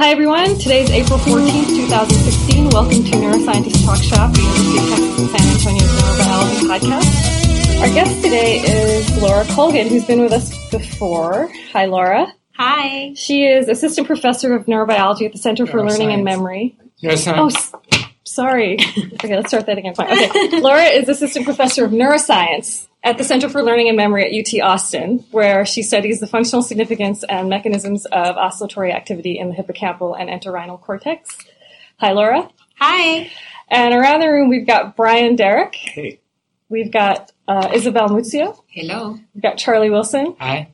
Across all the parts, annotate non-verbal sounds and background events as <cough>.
Hi, everyone. Today is April 14th, 2016. Welcome to Neuroscientist Talk Shop, the University of Texas San Antonio's Neurobiology podcast. Our guest today is Laura Colgin, who's been with us before. Hi, Laura. Hi. She is Assistant Professor of Neurobiology at the Center for Learning and Memory. Neuroscience. Oh, s- sorry. <laughs> Okay, let's start that again. Fine. Okay. <laughs> Laura is Assistant Professor of Neuroscience at the Center for Learning and Memory at UT Austin, where she studies the functional significance and mechanisms of oscillatory activity in the hippocampal and entorhinal cortex. Hi, Laura. Hi. And around the room, we've got Brian Derrick. Hey. We've got uh, Isabel Muzzio. Hello. We've got Charlie Wilson Hi.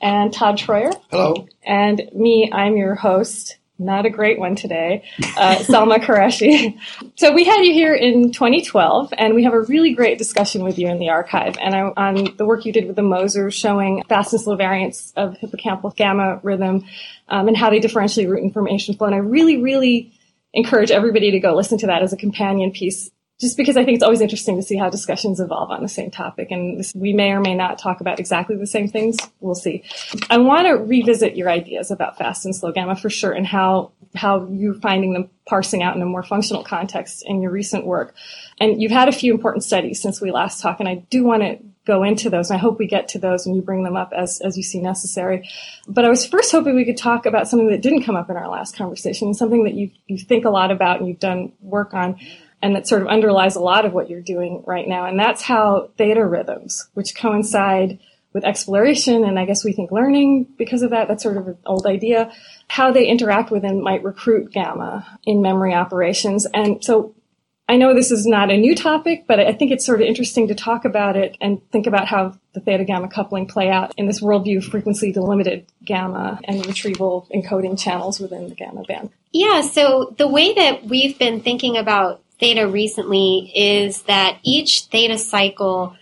and Todd Troyer. Hello. And me, I'm your host. Not a great one today, uh, Salma Qureshi. So we had you here in 2012, and we have a really great discussion with you in the archive, and I, on the work you did with the Moser, showing fast and slow variants of hippocampal gamma rhythm, um, and how they differentiate root information flow. And I really, really encourage everybody to go listen to that as a companion piece just because I think it's always interesting to see how discussions evolve on the same topic. And this, we may or may not talk about exactly the same things. We'll see. I want to revisit your ideas about fast and slow gamma for sure and how, how you're finding them parsing out in a more functional context in your recent work. And you've had a few important studies since we last talked, and I do want to go into those. And I hope we get to those and you bring them up as, as you see necessary. But I was first hoping we could talk about something that didn't come up in our last conversation, something that you, you think a lot about and you've done work on and that sort of underlies a lot of what you're doing right now. And that's how theta rhythms, which coincide with exploration and I guess we think learning because of that, that's sort of an old idea, how they interact with and might recruit gamma in memory operations. And so I know this is not a new topic, but I think it's sort of interesting to talk about it and think about how the theta gamma coupling play out in this worldview of frequency delimited gamma and retrieval encoding channels within the gamma band. Yeah, so the way that we've been thinking about theta recently is that each theta cycle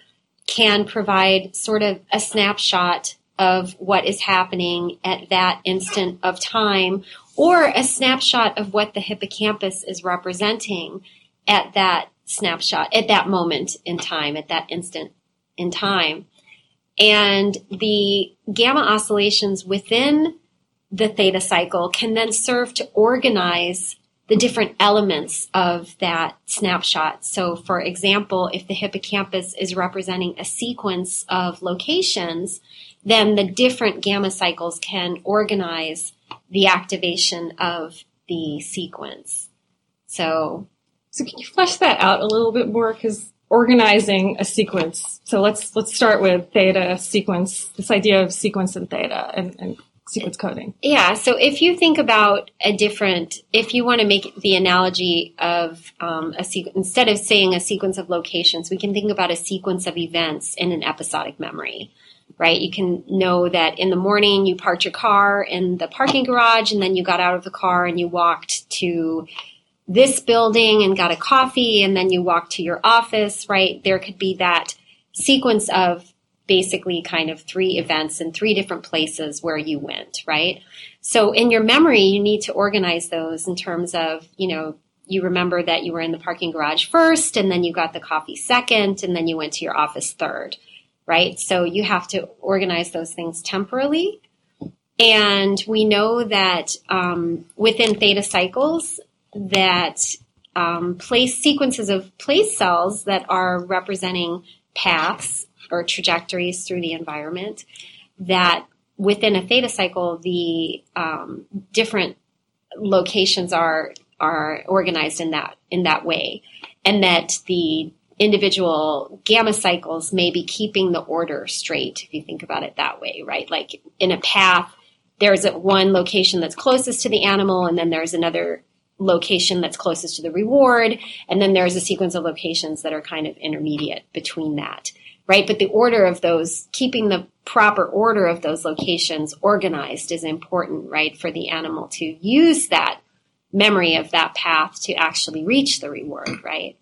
can provide sort of a snapshot of what is happening at that instant of time or a snapshot of what the hippocampus is representing at that snapshot, at that moment in time, at that instant in time. And the gamma oscillations within the theta cycle can then serve to organize the different elements of that snapshot. So, for example, if the hippocampus is representing a sequence of locations, then the different gamma cycles can organize the activation of the sequence. So, So can you flesh that out a little bit more? Because organizing a sequence. So let's let's start with theta sequence. This idea of sequence and theta and, and sequence coding. Yeah, so if you think about a different, if you want to make the analogy of um, a sequence, instead of saying a sequence of locations, we can think about a sequence of events in an episodic memory, right? You can know that in the morning you parked your car in the parking garage and then you got out of the car and you walked to this building and got a coffee and then you walked to your office, right? There could be that sequence of basically kind of three events in three different places where you went, right? So in your memory, you need to organize those in terms of, you know, you remember that you were in the parking garage first and then you got the coffee second and then you went to your office third, right? So you have to organize those things temporally. And we know that um, within theta cycles, that um, place sequences of place cells that are representing paths or trajectories through the environment that within a theta cycle the um, different locations are are organized in that in that way. And that the individual gamma cycles may be keeping the order straight if you think about it that way right? Like in a path there's a, one location that's closest to the animal and then there's another location that's closest to the reward and then there's a sequence of locations that are kind of intermediate between that right? But the order of those, keeping the proper order of those locations organized is important, right? For the animal to use that memory of that path to actually reach the reward, right?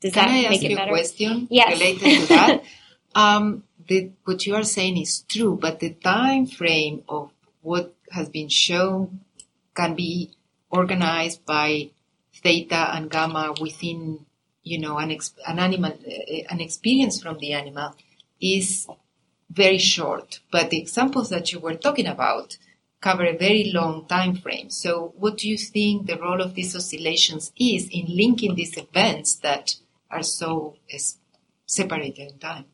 Does Can that I make ask it you better? a question Yes. related to that? <laughs> um, the, what you are saying is true, but the time frame of what has been shown can be organized by theta and gamma within, you know, an, ex- an animal, uh, an experience from the animal is very short. But the examples that you were talking about cover a very long time frame. So what do you think the role of these oscillations is in linking these events that are so separated in time?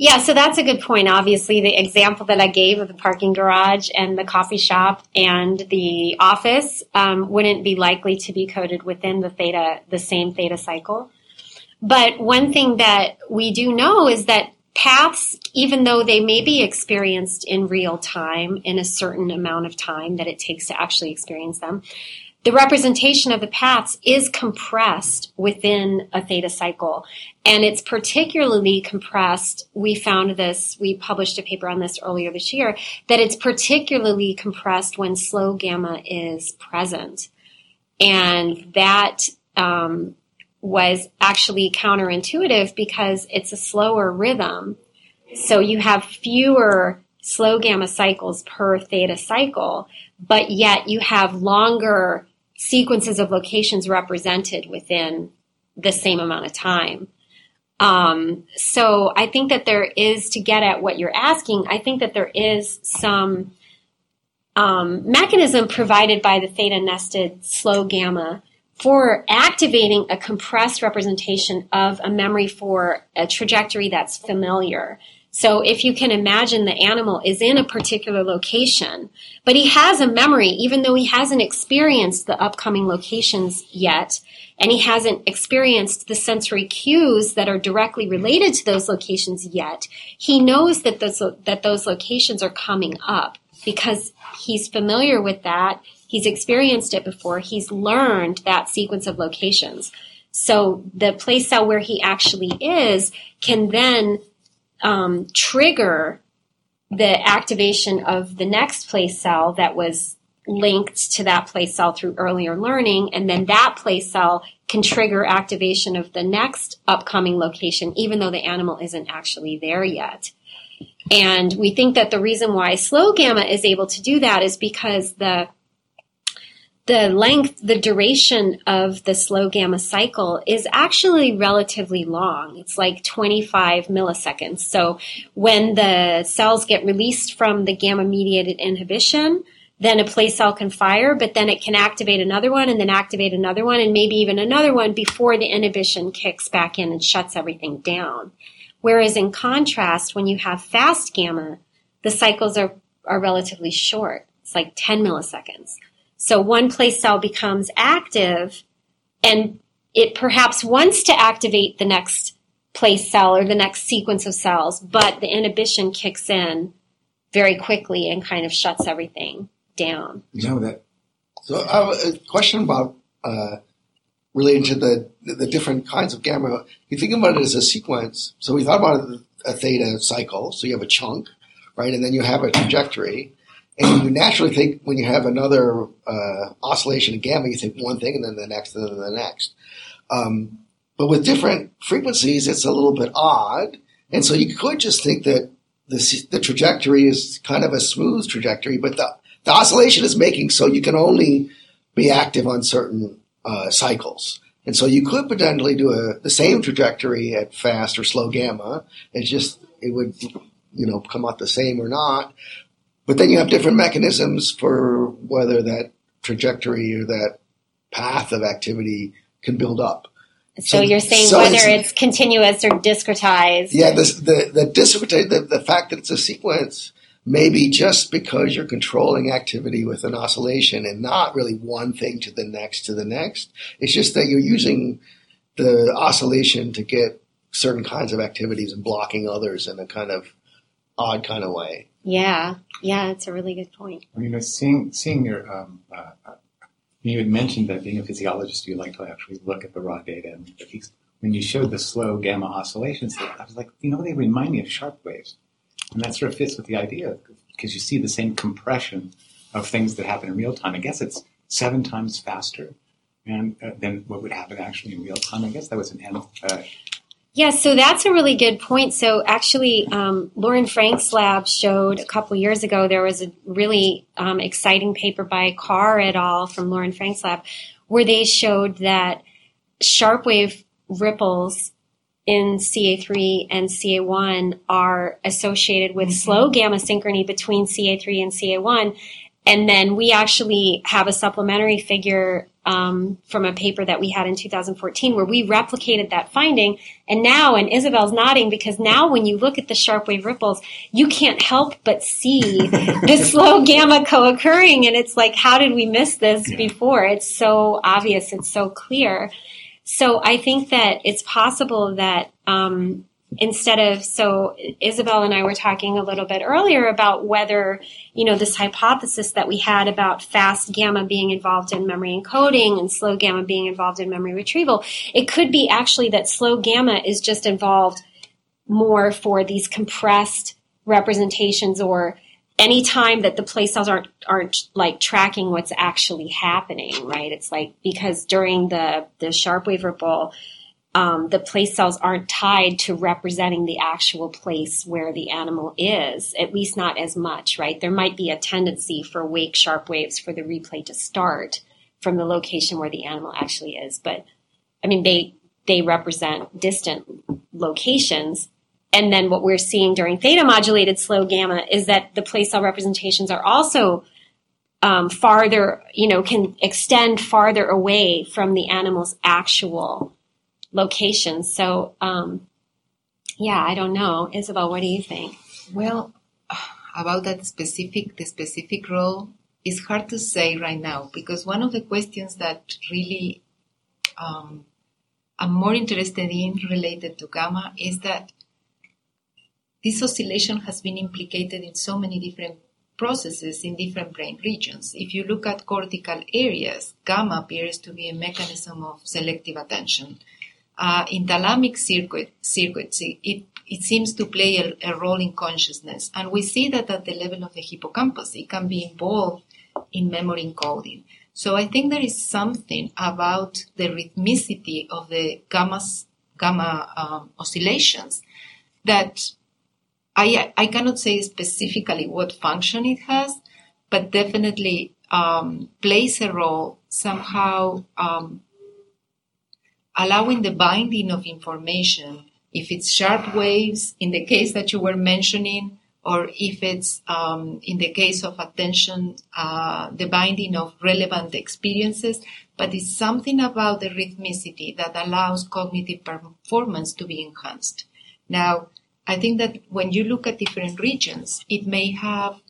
Yeah, so that's a good point. Obviously, the example that I gave of the parking garage and the coffee shop and the office um, wouldn't be likely to be coded within the theta, the same theta cycle. But one thing that we do know is that paths, even though they may be experienced in real time in a certain amount of time that it takes to actually experience them, the representation of the paths is compressed within a theta cycle. And it's particularly compressed. We found this, we published a paper on this earlier this year, that it's particularly compressed when slow gamma is present. And that um, was actually counterintuitive because it's a slower rhythm. So you have fewer slow gamma cycles per theta cycle, but yet you have longer sequences of locations represented within the same amount of time. Um, so I think that there is, to get at what you're asking, I think that there is some um, mechanism provided by the theta nested slow gamma for activating a compressed representation of a memory for a trajectory that's familiar. So if you can imagine the animal is in a particular location, but he has a memory, even though he hasn't experienced the upcoming locations yet, and he hasn't experienced the sensory cues that are directly related to those locations yet, he knows that those, that those locations are coming up because he's familiar with that. He's experienced it before. He's learned that sequence of locations. So the place cell where he actually is can then um, trigger the activation of the next place cell that was linked to that place cell through earlier learning, and then that place cell can trigger activation of the next upcoming location, even though the animal isn't actually there yet. And we think that the reason why slow gamma is able to do that is because the the length, the duration of the slow gamma cycle is actually relatively long. It's like 25 milliseconds. So when the cells get released from the gamma mediated inhibition, then a place cell can fire, but then it can activate another one and then activate another one and maybe even another one before the inhibition kicks back in and shuts everything down. Whereas in contrast, when you have fast gamma, the cycles are, are relatively short. It's like 10 milliseconds. So one place cell becomes active and it perhaps wants to activate the next place cell or the next sequence of cells, but the inhibition kicks in very quickly and kind of shuts everything down. You know that. So I have a question about uh, relating to the the different kinds of gamma. You think about it as a sequence. So we thought about a theta cycle. So you have a chunk, right, and then you have a trajectory. And you naturally think when you have another uh, oscillation of gamma, you think one thing and then the next and then the next. Um, but with different frequencies, it's a little bit odd. And so you could just think that the, the trajectory is kind of a smooth trajectory, but the, the oscillation is making so you can only be active on certain uh, cycles. And so you could potentially do a, the same trajectory at fast or slow gamma. It's just, it would, you know, come out the same or not. But then you have different mechanisms for whether that trajectory or that path of activity can build up. So, so you're saying so whether it's, it's, continuous or discretized? Yeah, the the the, discretized, the the fact that it's a sequence may be just because you're controlling activity with an oscillation and not really one thing to the next to the next. It's just that you're using the oscillation to get certain kinds of activities and blocking others in a kind of odd kind of way. Yeah, yeah, it's a really good point. You know, seeing seeing your um, uh, you had mentioned that being a physiologist, you like to actually look at the raw data. And when you showed the slow gamma oscillations, I was like, you know, they remind me of sharp waves, and that sort of fits with the idea because you see the same compression of things that happen in real time. I guess it's seven times faster and uh, than what would happen actually in real time. I guess that was an uh, yeah, so that's a really good point. So actually, um, Loren Frank's lab showed a couple years ago there was a really um, exciting paper by Carr et al. from Loren Frank's lab where they showed that sharp wave ripples in CA3 and CA1 are associated with slow gamma synchrony between CA3 and CA1. And then we actually have a supplementary figure um, from a paper that we had in 2014 where we replicated that finding. And now, and Isabel's nodding because now when you look at the sharp wave ripples, you can't help but see <laughs> the slow gamma co-occurring. And it's like, how did we miss this before? It's so obvious. It's so clear. So I think that it's possible that um, instead of so Isabel and I were talking a little bit earlier about whether you know this hypothesis that we had about fast gamma being involved in memory encoding and slow gamma being involved in memory retrieval it could be actually that slow gamma is just involved more for these compressed representations or any time that the place cells aren't aren't like tracking what's actually happening right? It's like because during the the sharp wave ripple um, the place cells aren't tied to representing the actual place where the animal is, at least not as much, right? There might be a tendency for wake sharp waves for the replay to start from the location where the animal actually is. But I mean, they, they represent distant locations. And then what we're seeing during theta modulated slow gamma is that the place cell representations are also um, farther, you know, can extend farther away from the animal's actual locations. So, um, yeah, I don't know. Isabel, what do you think? Well, about that specific, the specific role, it's hard to say right now because one of the questions that really um, I'm more interested in related to gamma is that this oscillation has been implicated in so many different processes in different brain regions. If you look at cortical areas, gamma appears to be a mechanism of selective attention uh, in thalamic circuit, circuits, it, it seems to play a, a, role in consciousness. And we see that at the level of the hippocampus, it can be involved in memory encoding. So I think there is something about the rhythmicity of the gamma, gamma um, oscillations that I, I cannot say specifically what function it has, but definitely um, plays a role somehow um, allowing the binding of information, if it's sharp waves in the case that you were mentioning, or if it's um, in the case of attention, uh, the binding of relevant experiences, but it's something about the rhythmicity that allows cognitive performance to be enhanced. Now, I think that when you look at different regions, it may have,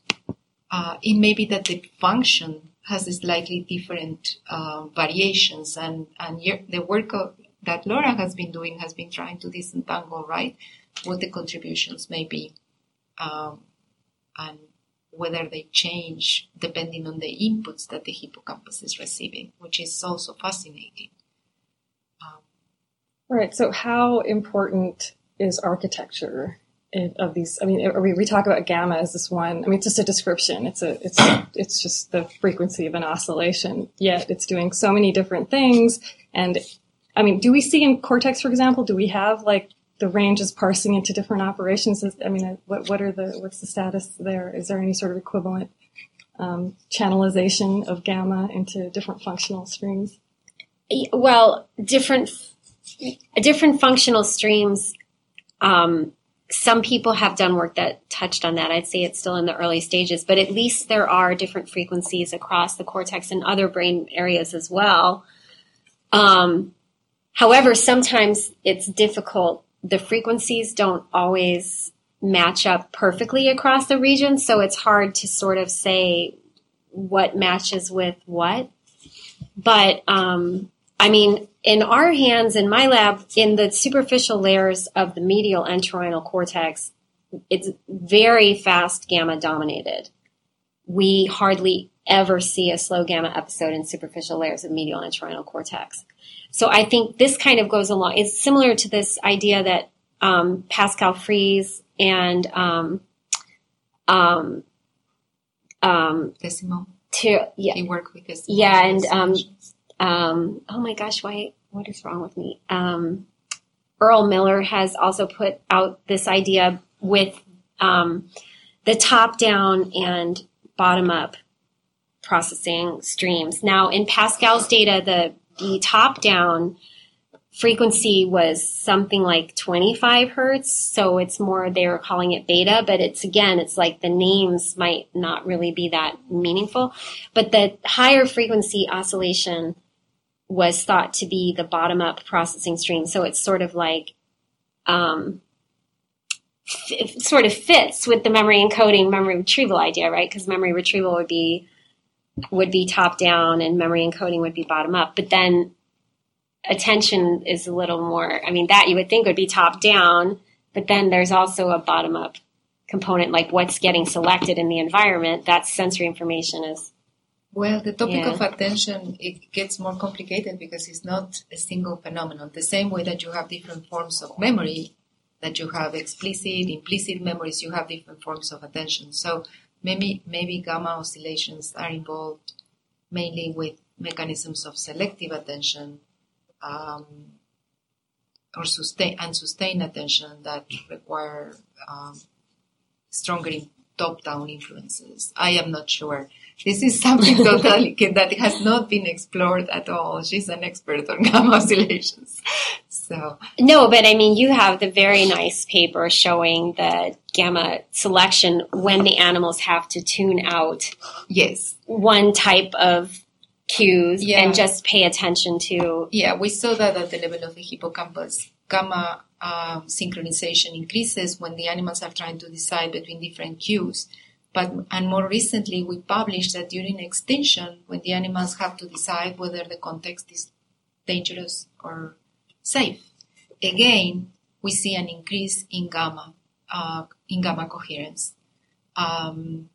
uh, it may be that the function has slightly different uh, variations, and and the work of, that Laura has been doing has been trying to disentangle right what the contributions may be, um, and whether they change depending on the inputs that the hippocampus is receiving, which is also fascinating. Um, right. So, how important is architecture of these i mean we, we talk about gamma as this one i mean it's just a description. It's a it's it's just the frequency of an oscillation. Yet it's doing so many different things. And i mean do we see in cortex for example do we have like the ranges parsing into different operations? I mean what what are the what's the status there? Is there any sort of equivalent um, channelization of gamma into different functional streams? Well different different functional streams um, some people have done work that touched on that. I'd say it's still in the early stages, but at least there are different frequencies across the cortex and other brain areas as well. Um, however, sometimes it's difficult. The frequencies don't always match up perfectly across the region, so it's hard to sort of say what matches with what. But um, I mean, in our hands, in my lab, in the superficial layers of the medial entorhinal cortex, it's very fast gamma dominated. We hardly ever see a slow gamma episode in superficial layers of medial entorhinal cortex. So I think this kind of goes along. It's similar to this idea that um, Pascal Fries and um, um, um, Desimone. To, yeah, he worked with this. Yeah, and um, um, oh my gosh, why? What is wrong with me? Um, Earl Miller has also put out this idea with um, the top down and bottom up processing streams. Now, in Pascal's data, the the top down frequency was something like 25 hertz. So it's more, they were calling it beta, but it's again, it's like the names might not really be that meaningful. But the higher frequency oscillation was thought to be the bottom up processing stream. So it's sort of like, um, it sort of fits with the memory encoding, memory retrieval idea, right? Because memory retrieval would be would be top down and memory encoding would be bottom up. But then attention is a little more, I mean, that you would think would be top down, but then there's also a bottom up component, like what's getting selected in the environment. That sensory information is. Well, the topic Yeah. of attention it gets more complicated because it's not a single phenomenon. The same way that you have different forms of memory, that you have explicit, implicit memories, you have different forms of attention. So maybe maybe gamma oscillations are involved mainly with mechanisms of selective attention um, or sustain and sustained attention that require um, stronger top-down influences. I am not sure. This is something totally <laughs> that has not been explored at all. She's an expert on gamma <laughs> oscillations. So No, but I mean, you have the very nice paper showing the gamma selection when the animals have to tune out yes, one type of cues Yeah. and just pay attention to yeah, we saw that at the level of the hippocampus. Gamma um, synchronization increases when the animals are trying to decide between different cues. But and more recently, we published that during extinction, when the animals have to decide whether the context is dangerous or safe, again we see an increase in gamma uh, in gamma coherence. Um,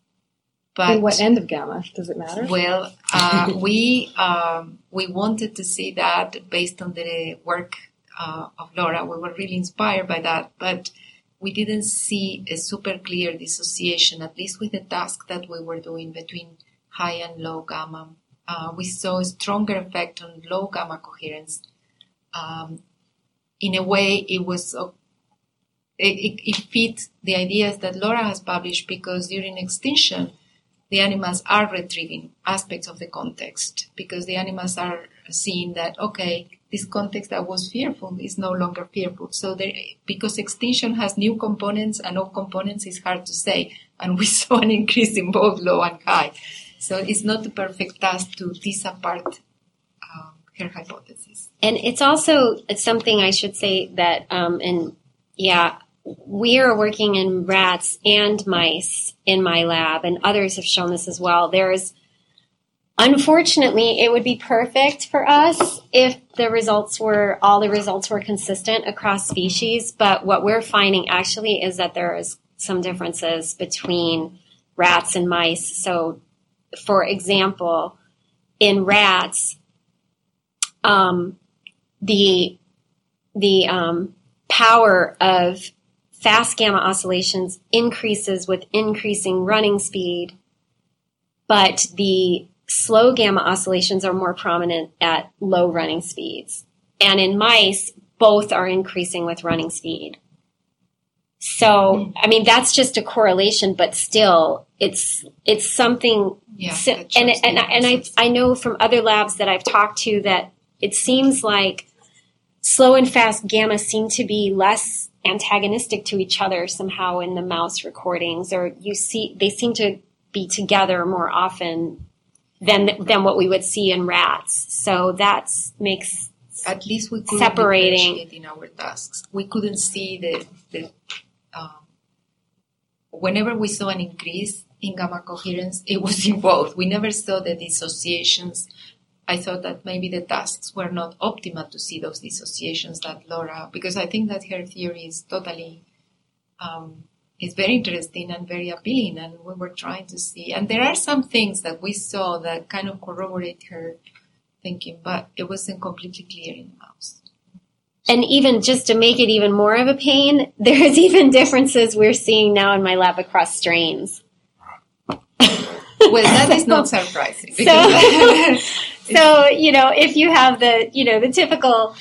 but In what end of gamma? Does it matter? well, uh, <laughs> we um, we wanted to see that based on the work uh, of Laura. We were really inspired by that, but we didn't see a super clear dissociation, at least with the task that we were doing between high and low gamma. Uh, we saw a stronger effect on low gamma coherence. Um, in a way, it was uh, it, it, it fit the ideas that Laura has published because during extinction, the animals are retrieving aspects of the context because the animals are seeing that okay this context that was fearful is no longer fearful. So there because extinction has new components and old components is hard to say. And we <laughs> saw an increase in both low and high. So it's not a perfect task to tease apart um, her hypothesis. And it's also something I should say that, um, and yeah, we are working in rats and mice in my lab, and others have shown this as well. There's, unfortunately, it would be perfect for us if the results were, all the results were consistent across species, but what we're finding actually is that there is some differences between rats and mice. So, for example, in rats, um, the the um, power of fast gamma oscillations increases with increasing running speed, but the slow gamma oscillations are more prominent at low running speeds. And in mice, both are increasing with running speed. So, I mean, that's just a correlation, but still, it's it's something yeah that and and, I- and I. I know from other labs that I've talked to that it seems like slow and fast gamma seem to be less antagonistic to each other somehow in the mouse recordings, or you see they seem to be together more often than than what we would see in rats. So that makes at least we could separating. differentiate in our tasks. We couldn't see the, the um, whenever we saw an increase in gamma coherence, it was <laughs> in both. We never saw the dissociations. I thought that maybe the tasks were not optimal to see those dissociations that Laura, because I think that her theory is totally, um, is very interesting and very appealing, and we were trying to see. And there are some things that we saw that kind of corroborate her thinking, but it wasn't completely clear in the mouse. And even just to make it even more of a pain, <laughs> there's even differences we're seeing now in my lab across strains. Well, that is <laughs> not surprising. So, <laughs> so you know, if you have the you know the typical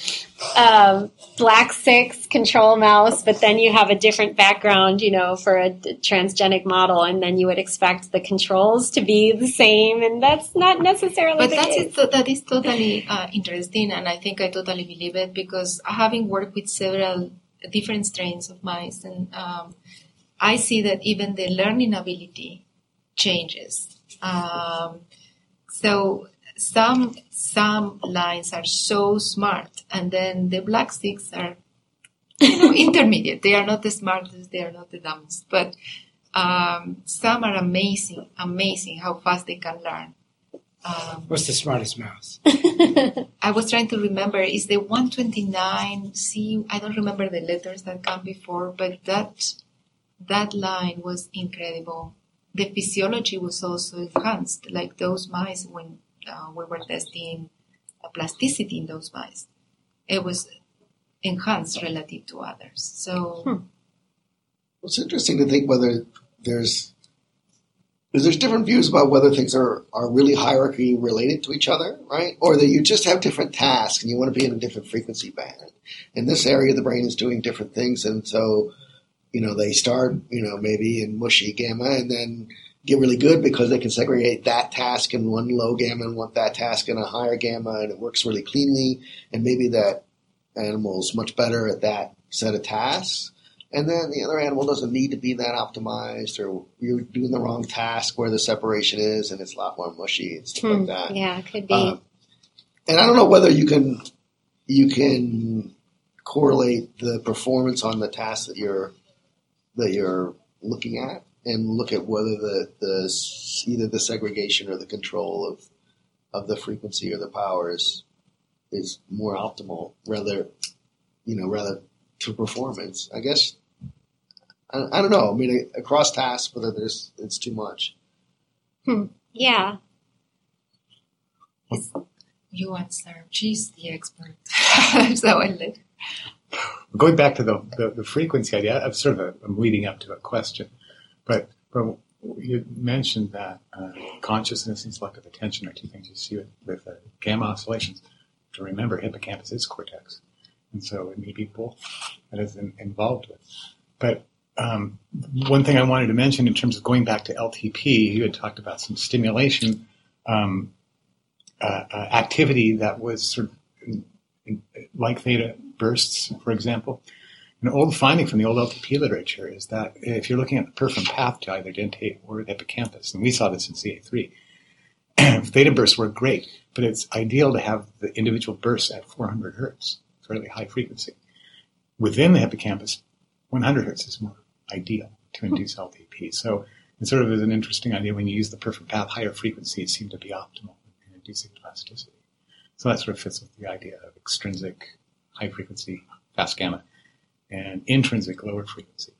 um, black six control mouse, but then you have a different background, you know, for a transgenic model, and then you would expect the controls to be the same, and that's not necessarily But that is that is totally uh, interesting, and I think I totally believe it because having worked with several different strains of mice, and um, I see that even the learning ability changes. Um, so some some lines are so smart, and then the black sticks are you know, <laughs> intermediate. They are not the smartest, they are not the dumbest, but um, some are amazing, amazing how fast they can learn. Um, What's the smartest mouse? <laughs> I was trying to remember is the 129 C I don't remember the letters that come before but that that line was incredible the physiology was also enhanced like those mice when uh, we were testing uh, plasticity in those mice it was enhanced relative to others so It's interesting to think whether there's because there's different views about whether things are, are really hierarchy related to each other, right? Or that you just have different tasks and you want to be in a different frequency band. In this area, of the brain is doing different things, and so you know they start, you know, maybe in mushy gamma, and then get really good because they can segregate that task in one low gamma and want that task in a higher gamma, and it works really cleanly. And maybe that animal's much better at that set of tasks and then the other animal doesn't need to be that optimized, or you're doing the wrong task where the separation is, and it's a lot more mushy and stuff Hmm, like that. yeah, it could be. Um, and I don't know whether you can you can correlate the performance on the task that you're that you're looking at, and look at whether the the either the segregation or the control of of the frequency or the power is is more optimal, rather you know rather to performance. I guess I, I don't know. I mean, across tasks, whether there's it's too much. Hmm. yeah. you answer she's the expert so I let Going back to the, the, the frequency idea, I'm sort of a, I'm leading up to a question, but, but you mentioned that uh, consciousness and selective attention are two things you see with, with uh, gamma oscillations. To remember, hippocampus is cortex, and so it may be both that is in, involved with. But um, one thing I wanted to mention in terms of going back to LTP, you had talked about some stimulation um, uh, uh, activity that was sort of in, in, like theta bursts, for example. An old finding from the old LTP literature is that if you're looking at the perforant path to either dentate or the hippocampus, and we saw this in CA3, theta bursts work great, but it's ideal to have the individual bursts at 400 hertz, fairly high frequency. Within the hippocampus, 100 hertz is more ideal to hmm. induce LTP. So it sort of is an interesting idea when you use the perforant path, higher frequencies seem to be optimal in inducing plasticity. So that sort of fits with the idea of extrinsic high frequency fast gamma and intrinsic lower frequency.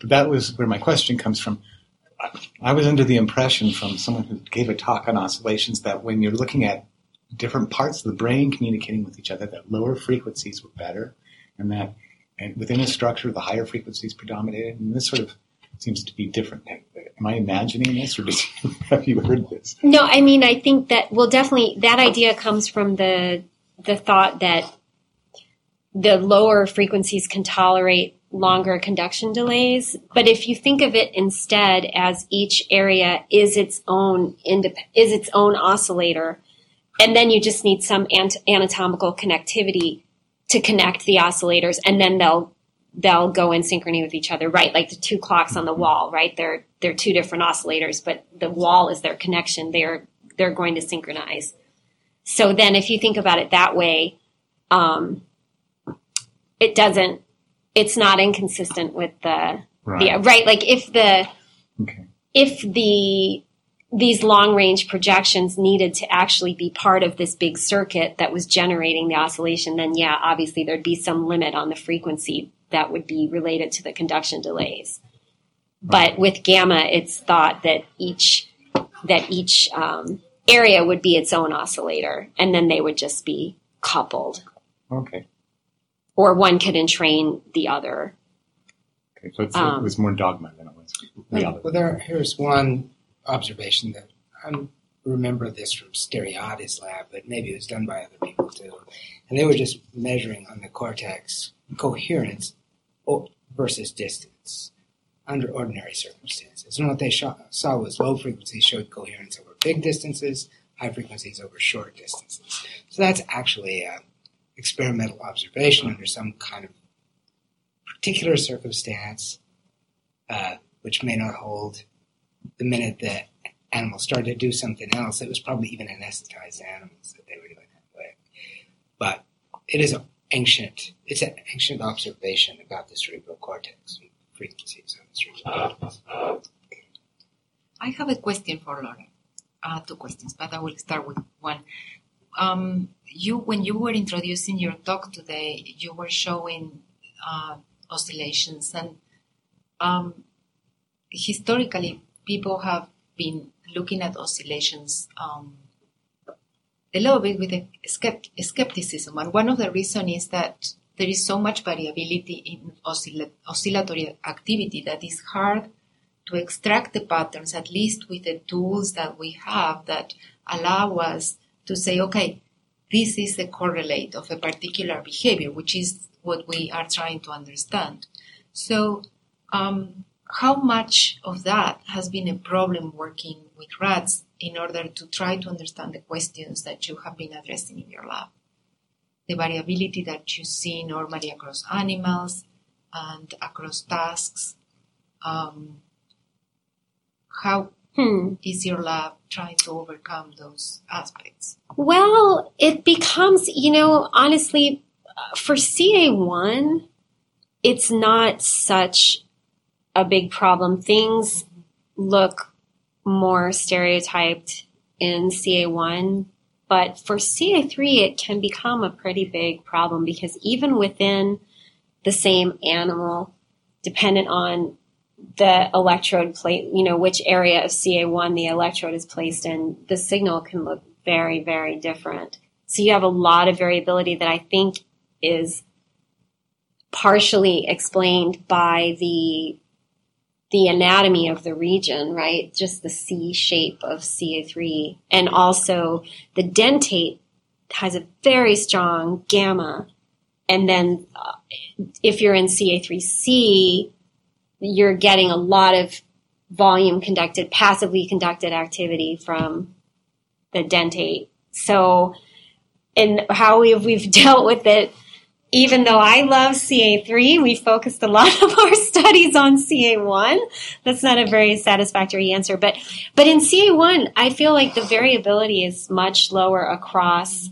But that was where my question comes from. I- was under the impression from someone who gave a talk on oscillations that when you're looking at different parts of the brain communicating with each other, that lower frequencies were better, and that and within a structure the higher frequencies predominated. And this sort of seems to be different. Am I imagining this, or you, <laughs> have you heard this? No, I mean, I think that well, definitely that idea comes from the the thought that the lower frequencies can tolerate longer conduction delays. But if you think of it instead as each area is its own indep- is its own oscillator, and then you just need some ant- anatomical connectivity to connect the oscillators, and then they'll they'll go in synchrony with each other, right? Like the two clocks on the wall, right? They're they're two different oscillators, but the wall is their connection. They're they're going to synchronize. So then, if you think about it that way, um, it doesn't. It's not inconsistent with the the right. Like if the Okay. if the these long range projections needed to actually be part of this big circuit that was generating the oscillation, then yeah, obviously there'd be some limit on the frequency that would be related to the conduction delays. But with gamma, it's thought that each that each um, area would be its own oscillator, and then they would just be coupled, Okay. Or one could entrain the other. Okay. So it's, Um, it was more dogma than it was reality. Well, there, here's one observation that I remember this from Steriade's lab, but maybe it was done by other people. too. and they were just measuring on the cortex coherence versus distance under ordinary circumstances. And what they saw, saw was low frequencies showed coherence over big distances, high frequencies over short distances. So that's actually a experimental observation under some kind of particular circumstance, uh, which may not hold the minute that animals started to do something else. It was probably even anesthetized animals that they were doing that way. But it is an ancient, it's an ancient observation about the cerebral cortex and frequencies of the cerebral cortex. I have a question for Laura. Uh, two questions, but I will start with one. Um, you, when you were introducing your talk today, you were showing uh, oscillations, and um, historically, people have been looking at oscillations um, a little bit with a skept- skepticism, and one of the reasons is that there is so much variability in oscill- oscillatory activity that it's hard to extract the patterns, at least with the tools that we have that allow us to say, okay, this is the correlate of a particular behavior, which is what we are trying to understand. So, um, how much of that has been a problem working with rats in order to try to understand the questions that you have been addressing in your lab? The variability that you see normally across animals and across tasks. Um, how Hmm. is your lab trying to overcome those aspects? Well, it becomes, you know, honestly, uh, for CA1, it's not such a big problem. Things look more stereotyped in CA1, but for CA3, it can become a pretty big problem because even within the same animal, dependent on the electrode plate, you know, which area of CA1 the electrode is placed in, the signal can look very, very different. So you have a lot of variability that I think is partially explained by the the anatomy of the region, right? Just the C shape of CA3 and also the dentate has a very strong gamma and then uh, if you're in CA3C you're getting a lot of volume conducted, passively conducted activity from the dentate. So, and how we've, we've <laughs> dealt with it, even though I love CA3, we focused a lot <laughs> of our studies on CA1. That's not a very satisfactory answer, but, but in CA1, I feel like the variability is much lower across,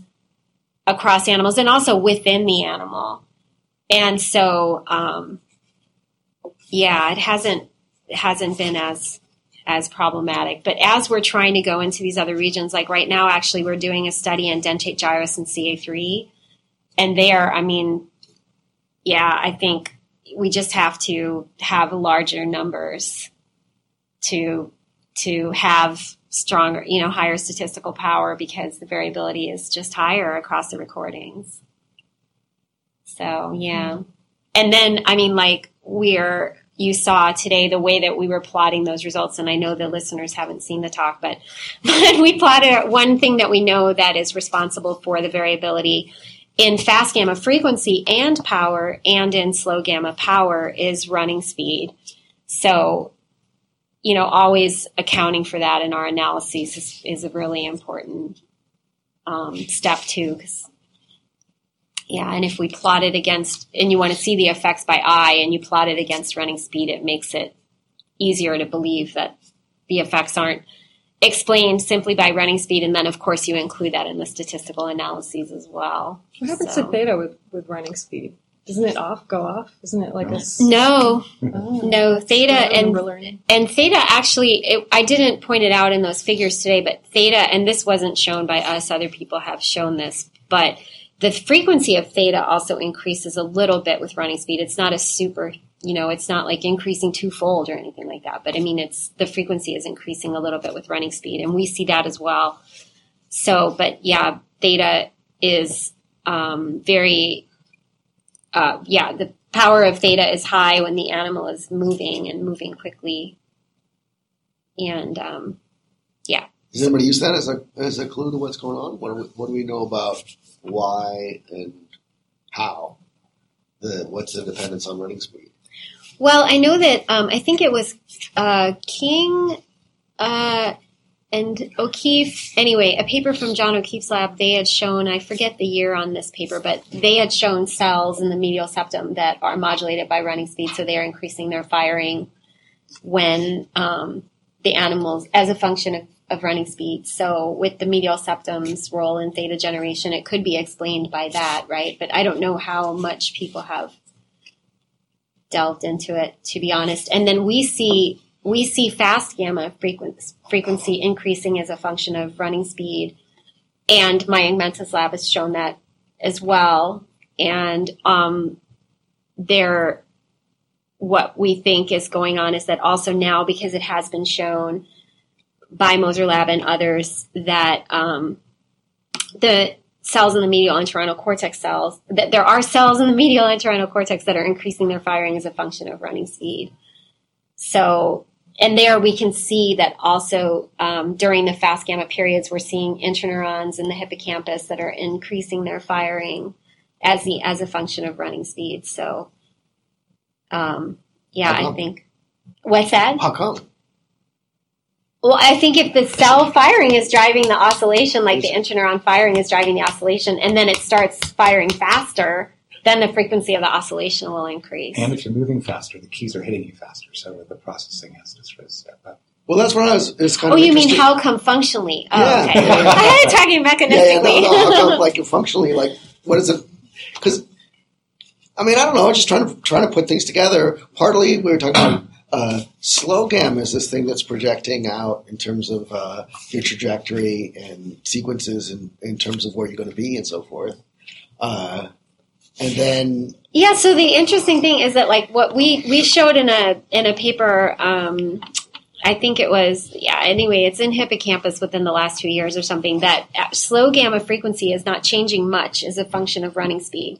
across animals and also within the animal. And so, um, yeah, it hasn't it hasn't been as as problematic. But as we're trying to go into these other regions, like right now, actually, we're doing a study in dentate gyrus and CA3, and there, I mean, yeah, I think we just have to have larger numbers to to have stronger, you know, higher statistical power because the variability is just higher across the recordings. So yeah, and then I mean, like we're you saw today the way that we were plotting those results and i know the listeners haven't seen the talk but, <laughs> but we plotted one thing that we know that is responsible for the variability in fast gamma frequency and power and in slow gamma power is running speed. So you know always accounting for that in our analyses is, is a really important um, step too because yeah, and if we plot it against, and you want to see the effects by eye, and you plot it against running speed, it makes it easier to believe that the effects aren't explained simply by running speed. And then, of course, you include that in the statistical analyses as well. What happens So- to theta with, with running speed? Doesn't it off go off? Isn't it like a No, Oh. no, theta and and theta actually it, i didn't point it out in those figures today but theta and this wasn't shown by us other people have shown this but the frequency of theta also increases a little bit with running speed. It's not a super you know it's not like increasing twofold or anything like that but i mean it's the frequency is increasing a little bit with running speed and we see that as well. So but yeah theta is um, very uh, yeah the power of theta is high when the animal is moving and moving quickly. And um, yeah. Does anybody use that as a as a clue to what's going on? What we, what do we know about why and how? The what's the dependence on running speed? Well, I know that um, I think it was uh, King uh, and O'Keefe. Anyway, a paper from John O'Keefe's lab. They had shown I forget the year on this paper, but they had shown cells in the medial septum that are modulated by running speed, so they are increasing their firing when um, the animals as a function of, of running speed. So with the medial septum's role in theta generation, it could be explained by that, right? But I don't know how much people have delved into it, to be honest. And then we see we see fast gamma frequency, increasing as a function of running speed, and Mayank Mehta's lab has shown that as well. And um, there, what we think is going on is that also now because it has been shown by Moser Lab and others that um, the cells in the medial entorhinal cortex cells, that there are cells in the medial entorhinal cortex that are increasing their firing as a function of running speed. So, and there we can see that also um, during the fast gamma periods, we're seeing interneurons in the hippocampus that are increasing their firing as the as a function of running speed. So, um, yeah, I think. What's that? How come? Well, I think if the cell firing is driving the oscillation, like the interneuron firing is driving the oscillation, and then it starts firing faster, then the frequency of the oscillation will increase. And if you're moving faster, the keys are hitting you faster, so the processing has to sort of step up. Well, that's what I was. It's kind Oh, of you mean how come functionally? Oh, Yeah. okay. I was talking Yeah, yeah, mechanistically. no, no, how come, <laughs> like functionally, like what is it? Because I mean, I don't know. I'm just trying to trying to put things together. Partly, we were talking about uh, slow gamma is this thing that's projecting out in terms of uh, your trajectory and sequences, and in terms of where you're going to be and so forth. Uh, and then Yeah, so the interesting thing is that like what we we showed in a in a paper um I think it was yeah anyway it's in hippocampus within the last 2 years or something that slow gamma frequency is not changing much as a function of running speed.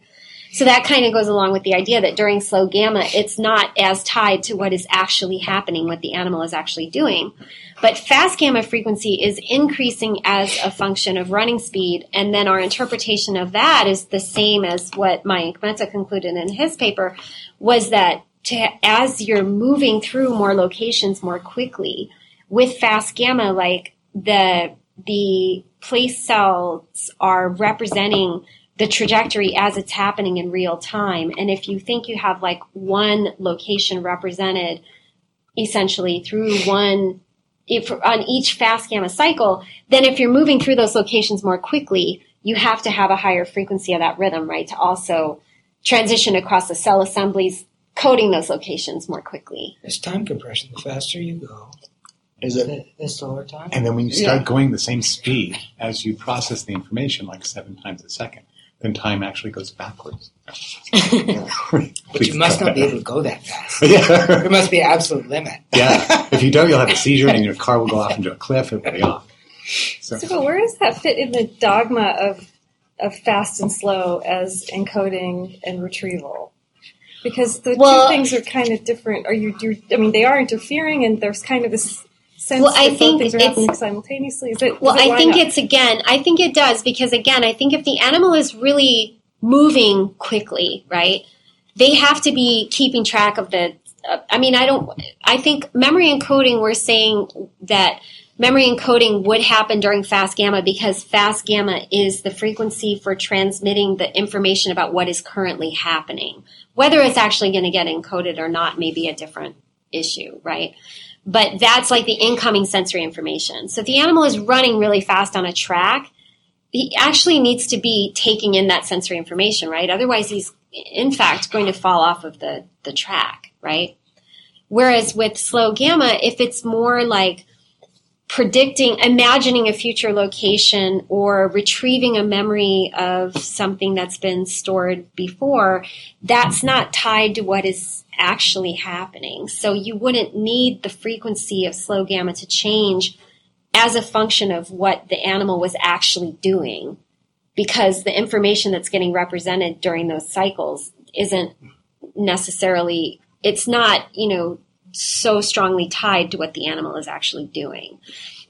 So that kind of goes along with the idea that during slow gamma it's not as tied to what is actually happening what the animal is actually doing. But fast gamma frequency is increasing as a function of running speed, and then our interpretation of that is the same as what Mayank Mehta concluded in his paper, was that to, as you're moving through more locations more quickly with fast gamma, like the the place cells are representing the trajectory as it's happening in real time, and if you think you have like one location represented essentially through one if on each fast gamma cycle, then if you're moving through those locations more quickly, you have to have a higher frequency of that rhythm, right? To also transition across the cell assemblies, coding those locations more quickly. It's time compression. The faster you go, is it? the, the slower time. And then when you start Yeah. going the same speed as you process the information, like seven times a second, then time actually goes backwards. But you must not be able to go that fast. <laughs> yeah. There must be an absolute limit. yeah. If you don't, you'll have a seizure and your car will go off into a cliff and be off. So, So, but where does that fit in the dogma of of fast and slow as encoding and retrieval? Because the Well- two things are kind of different. Are you? You're, I mean, they are interfering, and there's kind of this sense Well, I think things are it's- happening simultaneously. Is it? Well, I think up? it's again, I think it does because again, I think if the animal is really moving quickly, right, they have to be keeping track of the. Uh, I mean, I don't. I think memory encoding. We're saying that memory encoding would happen during fast gamma because fast gamma is the frequency for transmitting the information about what is currently happening. Whether it's actually going to get encoded or not may be a different issue, right? But that's like the incoming sensory information. So if the animal is running really fast on a track, he actually needs to be taking in that sensory information, right? Otherwise, he's in fact going to fall off of the, the track, right? Whereas with slow gamma, if it's more like predicting, imagining a future location or retrieving a memory of something that's been stored before, that's not tied to what is actually happening. So you wouldn't need the frequency of slow gamma to change as a function of what the animal was actually doing because the information that's getting represented during those cycles isn't necessarily it's not you know so strongly tied to what the animal is actually doing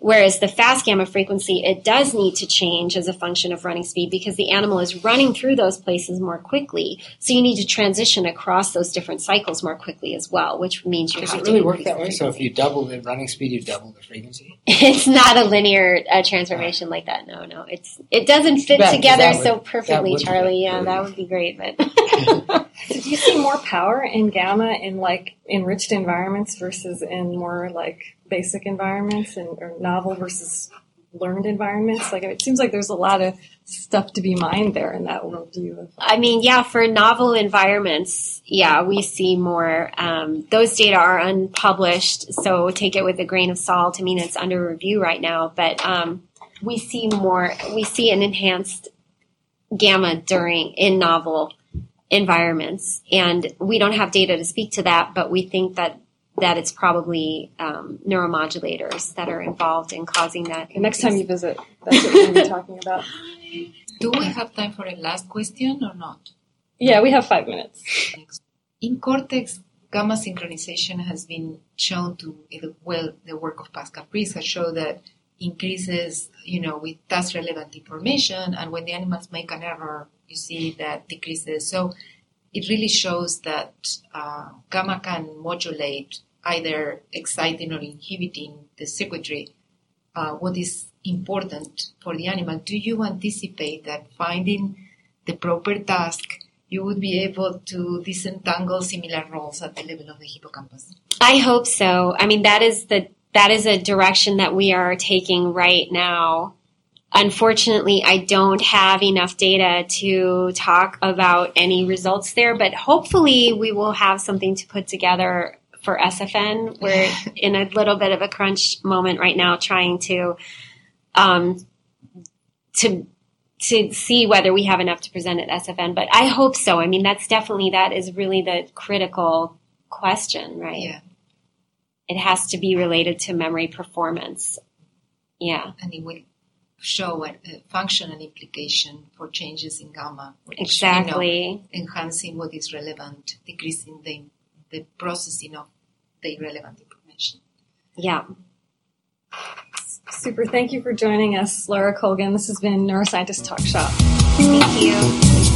Whereas the fast gamma frequency, it does need to change as a function of running speed because the animal is running through those places more quickly. So you need to transition across those different cycles more quickly as well, which means you Does have it to really work that way? So if you double the running speed, you double the frequency? <laughs> it's not a linear uh, transformation like that. No, no, it's it doesn't fit together would- so perfectly, would be Charlie. Yeah, that would be great, but <laughs> So do you see more power in gamma in like enriched environments versus in more like basic environments and or novel versus learned environments? Like it seems like there's a lot of stuff to be mined there in that worldview. I mean, yeah, for novel environments, yeah, we see more. Um, those data are unpublished, so take it with a grain of salt. I mean, it's under review right now, but um, we see more. We see an enhanced gamma during in novel environments, and we don't have data to speak to that, but we think that that it's probably um, neuromodulators that are involved in causing that. the next time you visit, that's what we're be talking about. <laughs> Do we have time for a last question or not? Yeah, we have five minutes. In cortex, gamma synchronization has been shown to, well, the work of Pascal Fries has shown that increases, you know, with task relevant information, and when the animals make an error, you see that decreases. So it really shows that uh, gamma can modulate either exciting or inhibiting the circuitry. Uh, what is important for the animal? Do you anticipate that finding the proper task, you would be able to disentangle similar roles at the level of the hippocampus? I hope so. I mean, that is the that is a direction that we are taking right now. Unfortunately, I don't have enough data to talk about any results there, but hopefully we will have something to put together for SFN. We're <laughs> in a little bit of a crunch moment right now trying to um, to to see whether we have enough to present at SFN, but I hope so. I mean, that's definitely that is really the critical question, right? Yeah, it has to be related to memory performance. Yeah, and it will show a, a functional implication for changes in gamma. Which, you know, exactly. enhancing what is relevant, decreasing the, the processing of the irrelevant information. Yeah. Super. Thank you for joining us, Laura Colgin. This has been Neuroscientist Talk Shop. Thank you.